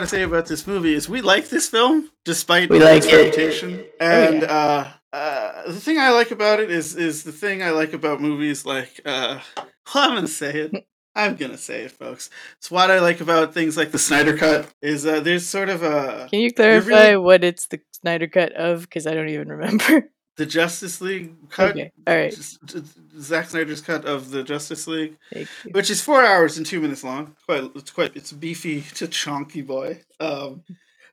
got to say about this movie is we like this film despite We its like it. reputation. And yeah. uh, uh, the thing I like about it is is the thing I like about movies like uh, well, I'm gonna say it. I'm gonna say it, folks. It's what I like about things like the Snyder Cut is uh, there's sort of a Can you clarify really- what it's the Snyder cut of? Because I don't even remember. the Justice League cut. okay, all right. Zack Snyder's cut of the Justice League, which is four hours and two minutes long. Quite, it's quite, it's beefy, it's a chonky boy. Um,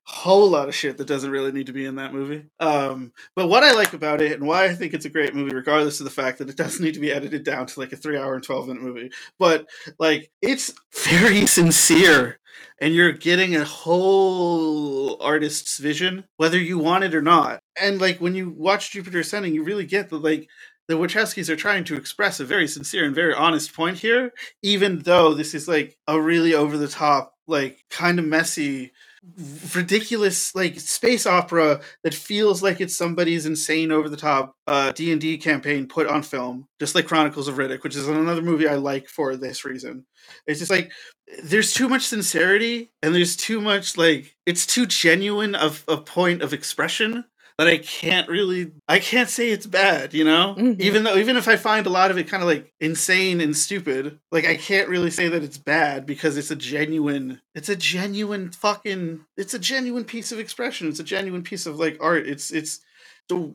whole lot of shit that doesn't really need to be in that movie. Um, but what I like about it and why I think it's a great movie, regardless of the fact that it doesn't need to be edited down to like a three hour and twelve minute movie, but like it's very sincere. And you're getting a whole artist's vision, whether you want it or not. And like when you watch Jupiter Ascending, you really get that like the Wachowskis are trying to express a very sincere and very honest point here, even though this is like a really over the top, like kind of messy, ridiculous like space opera that feels like it's somebody's insane over the top uh D&D campaign put on film, just like Chronicles of Riddick, which is another movie I like for this reason. It's just like there's too much sincerity and there's too much like it's too genuine of a point of expression that I can't really I can't say it's bad, you know? Mhm. Even though even if I find a lot of it kind of like insane and stupid, like I can't really say that it's bad because it's a genuine it's a genuine fucking it's a genuine piece of expression. It's a genuine piece of like art. It's it's so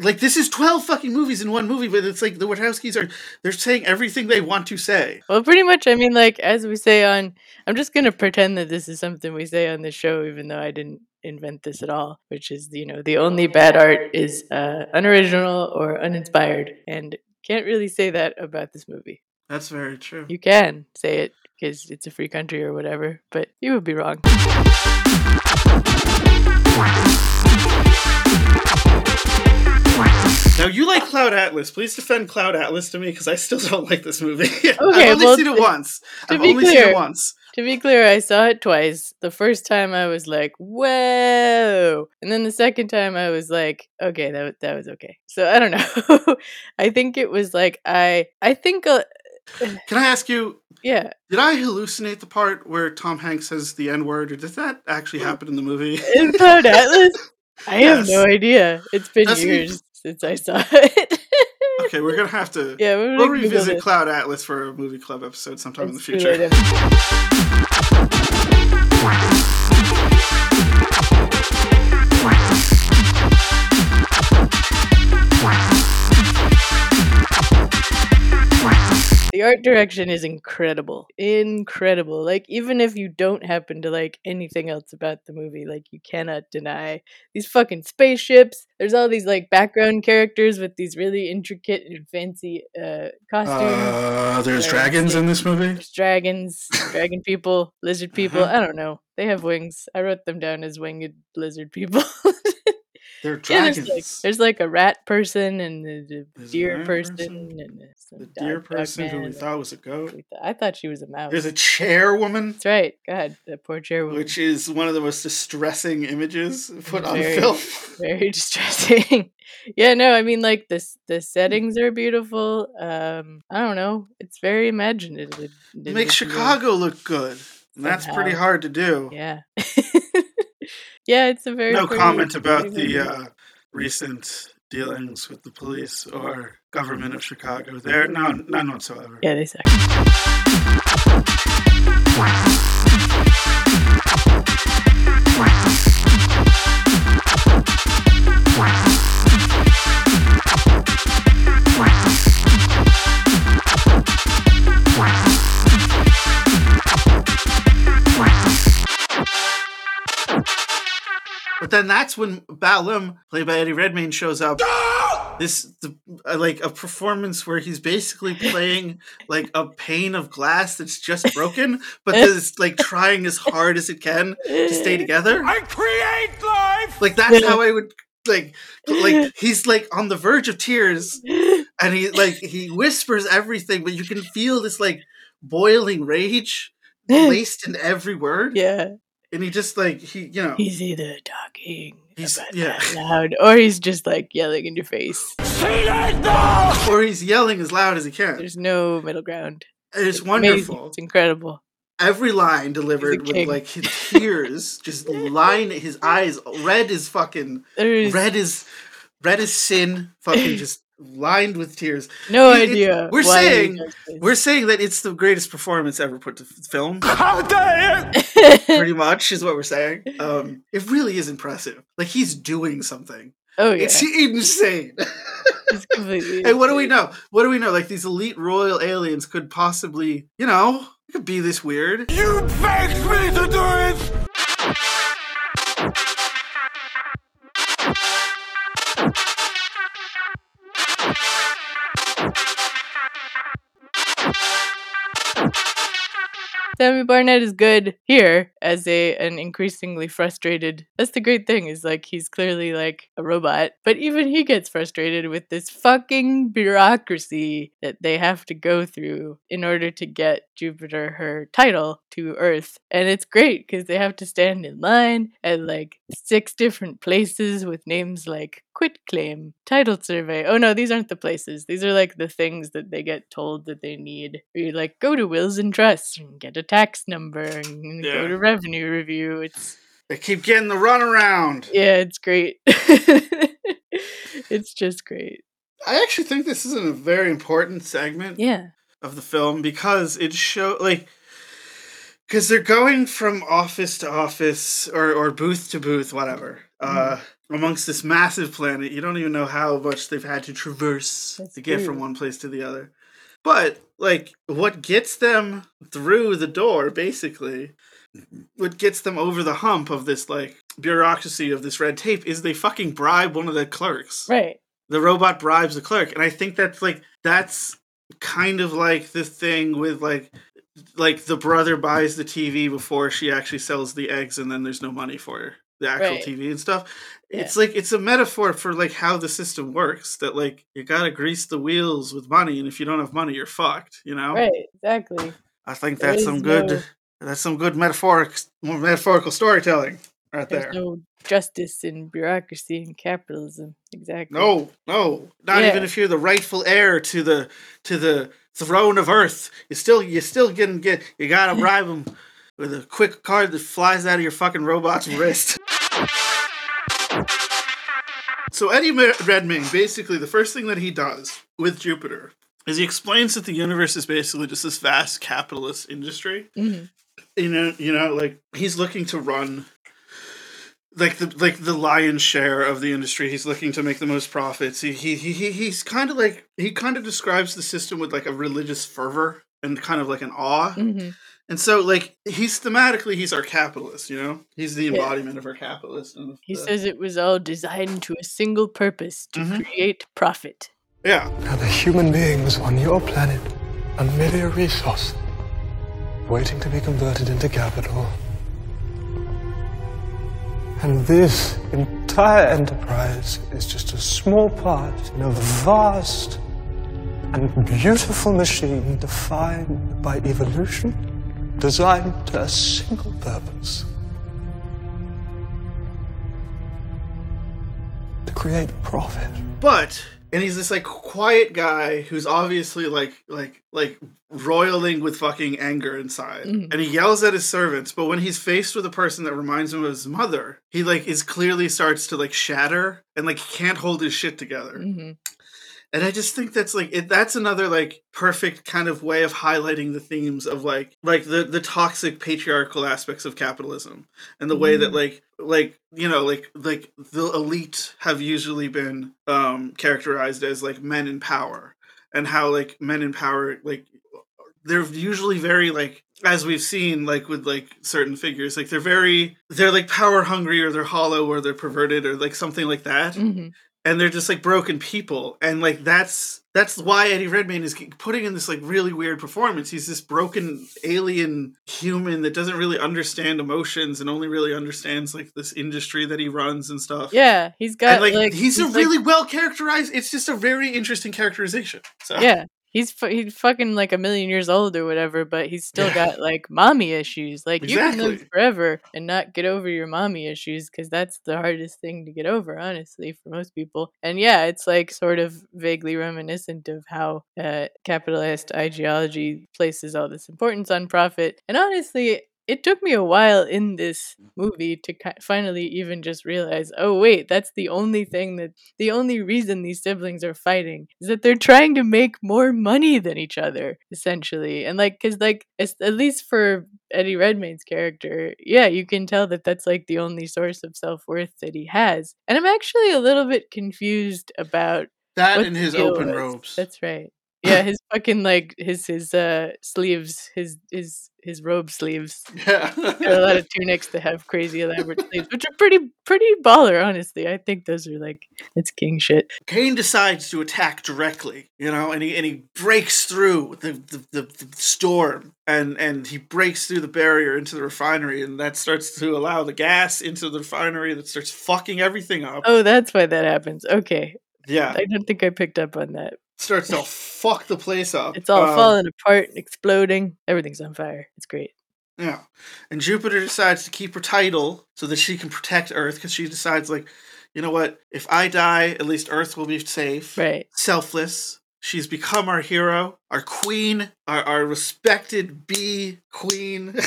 like this is 12 fucking movies in one movie, but it's like the Wachowskis are they're saying everything they want to say. Well, pretty much. I mean, like as we say on, I'm just gonna pretend that this is something we say on the show, even though I didn't invent this at all. Which is, you know, the only bad art is uh, unoriginal or uninspired, and can't really say that about this movie. That's very true. You can say it because it's a free country or whatever, but you would be wrong. Now you like Cloud Atlas. Please defend Cloud Atlas to me because I still don't like this movie. I've only well, seen it once. to I've be only seen clear- it once. To be clear, I saw it twice. The first time I was like, "Whoa," and then the second time I was like, "Okay, that wa- that was okay." So I don't know. I think it was like I I think uh, Can I ask you? yeah. Did I hallucinate the part where Tom Hanks says the N word, or did that actually happen in the movie? In Cloud Atlas, I have no idea. It's been That's- years since I saw it. okay, we're gonna have to. yeah, we're We'll revisit. Cloud Atlas for a movie club episode sometime in the future. The art direction is incredible. Incredible. Like even if you don't happen to like anything else about the movie, like you cannot deny these fucking spaceships. There's all these like background characters with these really intricate and fancy uh costumes. Uh, there's dragons in this movie. There's dragons, dragon people, lizard people. Uh-huh. I don't know. They have wings. I wrote them down as winged lizard people. They're yeah, dragons. there's like there's like a rat person and the, the deer person, person, and the deer person who we thought was a goat. I thought she was a mouse. There's a chair woman, That's right. God, the poor chairwoman. which is one of the most distressing images put on film. Very distressing. yeah, no, I mean like this the settings are beautiful. Um, I don't know. It's very imaginative. It- It it- makes Chicago look good. And that's pretty hard to do. Yeah. yeah, it's a very no comment about pretty the uh, recent dealings with the police or government of Chicago. There, none, none whatsoever. Yeah, they suck. But then that's when Balem, played by Eddie Redmayne, shows up. This the, uh, like a performance where he's basically playing like a pane of glass that's just broken, but is like trying as hard as it can to stay together. I create life! Like that's how I would like like he's like on the verge of tears and he like he whispers everything, but you can feel this like boiling rage laced in every word. yeah, And he just like he you know he's either talking He's- about yeah. that loud, or he's just like yelling in your face. See that now! or he's yelling as loud as he can. There's no middle ground. And it's amazing. wonderful. It's incredible. every line delivered with king. like his tears, just line his eyes red is fucking There's red is red as sin, fucking just lined with tears. no it- idea. we're why saying- We're saying that it's the greatest performance ever put to f- film. How dare you! Pretty much is what we're saying. Um, it really is impressive. Like he's doing something. oh yeah, It's insane. it's completely. Hey, what do we know? What do we know? Like these elite royal aliens could possibly, you know, it could be this weird. You begged me to do it! Sammy Barnett is good here as a an increasingly frustrated. That's the great thing is like he's clearly like a robot, but even he gets frustrated with this fucking bureaucracy that they have to go through in order to get Jupiter her title to Earth. And it's great because they have to stand in line at like six different places with names like quit claim, title survey. Oh no, these aren't the places. These are like the things that they get told that they need. You like go to wills and trusts and get a tax number and Yeah. go to revenue review. It's They keep getting the runaround. yeah, it's great. it's just great. I actually think this is a very important segment Yeah. of the film because it show like because they're going from office to office or, or booth to booth, whatever, uh, amongst this massive planet. You don't even know how much they've had to traverse That's to get from one place to the other. But like, what gets them through the door, basically, mm-hmm. what gets them over the hump of this like bureaucracy of this red tape is they fucking bribe one of the clerks Right. the robot bribes the clerk and i think that's like that's kind of like the thing with like like the brother buys the tv before she actually sells the eggs and then there's no money for the actual Right. tv and stuff it's like it's a metaphor for like how the system works that like you gotta grease the wheels with money and if you don't have money you're fucked you know Right. Exactly. i think There that's some good that's some good metaphoric metaphorical storytelling right there no justice in bureaucracy and capitalism. Exactly. No, no, not Yeah. even if you're the rightful heir to the to the throne of Earth. You still you still getting get you gotta bribe him with a quick card that flies out of your fucking robot's wrist. So Eddie Ma- Redmayne, basically, the first thing that he does with Jupiter is he explains that the universe is basically just this vast capitalist industry Mhm. you know you know like he's looking to run like the like the lion's share of the industry he's looking to make the most profits he he, he he- he's kind of like he kind of describes the system with like a religious fervor and kind of like an awe Mhm. And so like he's thematically he's our capitalist you know he's the Yeah. embodiment of our capitalist and He the- says it was all designed to a single purpose to Mhm. create profit. yeah Now the human beings on your planet are merely a resource, waiting to be converted into capital. And this entire enterprise is just a small part in a vast and beautiful machine defined by evolution, designed to a single purpose. To create profit. but and he's this like quiet guy who's obviously like like like roiling with fucking anger inside Mhm. and he yells at his servants but when he's faced with a person that reminds him of his mother he like is clearly starts to like shatter and like can't hold his shit together hmm and i just think that's like it, that's another like perfect kind of way of highlighting the themes of like like the the toxic patriarchal aspects of capitalism and the way that like like you know like like the elite have usually been um characterized as like men in power and how like men in power like they're usually very like as we've seen like with like certain figures like they're very they're like power hungry or they're hollow or they're perverted or like something like that. Hmm and they're just like broken people. And like that's that's why eddie redmayne is putting in this like really weird performance. He's this broken alien human that doesn't really understand emotions and only really understands like this industry that he runs and stuff. Yeah, he's got and like, like he's, a like- really well characterized it's just a very interesting characterization so. Yeah. He's he's fucking like a million years old or whatever, but he's still got like mommy issues. Like you can live forever and not get over your mommy issues because that's the hardest thing to get over, honestly, for most people. And yeah, it's like sort of vaguely reminiscent of how uh, capitalist ideology places all this importance on profit. And honestly, it took me a while in this movie to finally even just realize, oh wait, that's the only thing that the only reason these siblings are fighting is that they're trying to make more money than each other, essentially. And like, cause like, at least for Eddie Redmayne's character, yeah, you can tell that that's like the only source of self worth that he has. And I'm actually a little bit confused about That and his open was. robes. That's right. Yeah, his fucking like his his uh sleeves, his his his robe sleeves. yeah. A lot of tunics that have crazy elaborate sleeves, which are pretty pretty baller, honestly. I think those are like it's king shit. Caine decides to attack directly, you know, and he and he breaks through the the, the, the storm and and he breaks through the barrier into the refinery and that starts to allow the gas into the refinery that starts fucking everything up. Oh, that's why that happens. Okay. yeah, I don't think I picked up on that. Starts to fuck the place up. It's all Um, falling apart and exploding. Everything's on fire. It's great. Yeah, and Jupiter decides to keep her title so that she can protect Earth because she decides like, you know what? If I die, at least Earth will be safe. Right. selfless. She's become our hero, our queen, our, our respected bee queen.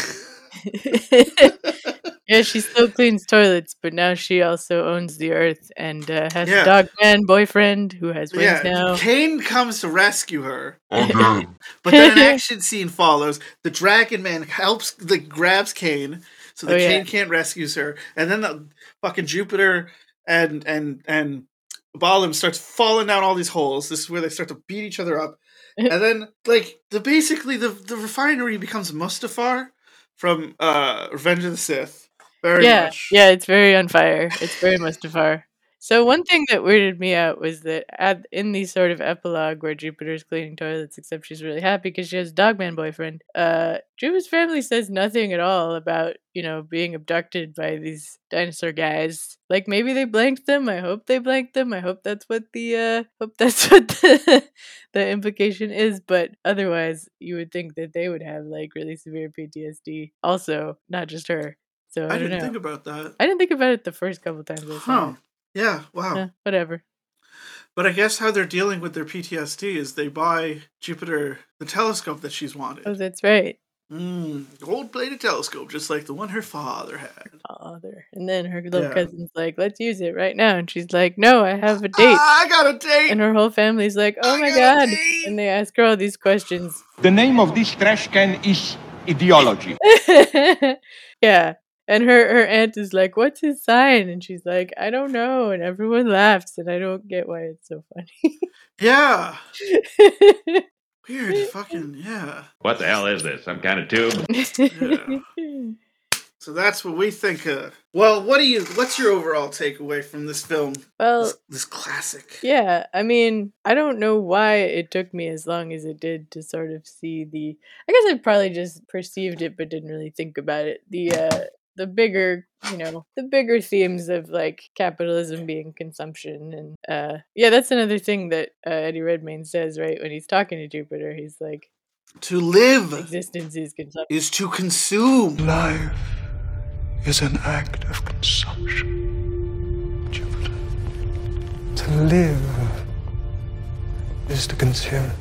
yeah, she still cleans toilets, but now she also owns the earth and uh, has Yeah. a dog man boyfriend who has wings yeah, now. Caine comes to rescue her, Again. but then an action scene follows. The Dragon Man helps, like, grabs Caine, so that Oh, yeah. Caine can't rescue her, and then the fucking Jupiter and and and Balem starts falling down all these holes. This is where they start to beat each other up, and then like the basically the the refinery becomes Mustafar from uh Revenge of the Sith. Very yeah, much. yeah, it's very on fire. It's very Mustafar. So one thing that weirded me out was that at, in the sort of epilogue where Jupiter's cleaning toilets, except she's really happy because she has a dogman boyfriend. Uh, Jupiter's family says nothing at all about you know being abducted by these dinosaur guys. Like maybe they blanked them. I hope they blanked them. I hope that's what the uh, hope that's what the the implication is. But otherwise, you would think that they would have like really severe PTSD. Also, not just her. So I, I didn't know. think about that. I didn't think about it the first couple times I Huh. Yeah, wow. Yeah, whatever. But I guess how they're dealing with their PTSD is they buy Jupiter the telescope that she's wanted. Oh, that's right. Mm, gold plated telescope, just like the one her father had. Father. And then her little Yeah. cousin's like, let's use it right now. And she's like, no, I have a date. Ah, I got a date! And her whole family's like, oh I my God. And they ask her all these questions. The name of this trash can is ideology. yeah. And her, her aunt is like, what's his sign? And she's like, I don't know. And everyone laughs. And I don't get why it's so funny. Yeah, weird, fucking yeah. What the hell is this? Some kind of tube? So that's what we think. of. well, what do you? What's your overall takeaway from this film? well, This, this classic. Yeah, I mean, I don't know why it took me as long as it did to sort of see the. I guess I probably just perceived it, but didn't really think about it. The uh, the bigger you know the bigger themes of like capitalism being consumption and uh yeah that's another thing that uh, eddie redmayne says right when he's talking to jupiter he's like to live existence is consumption. is to consume. Life is an act of consumption jupiter. To live is to consume.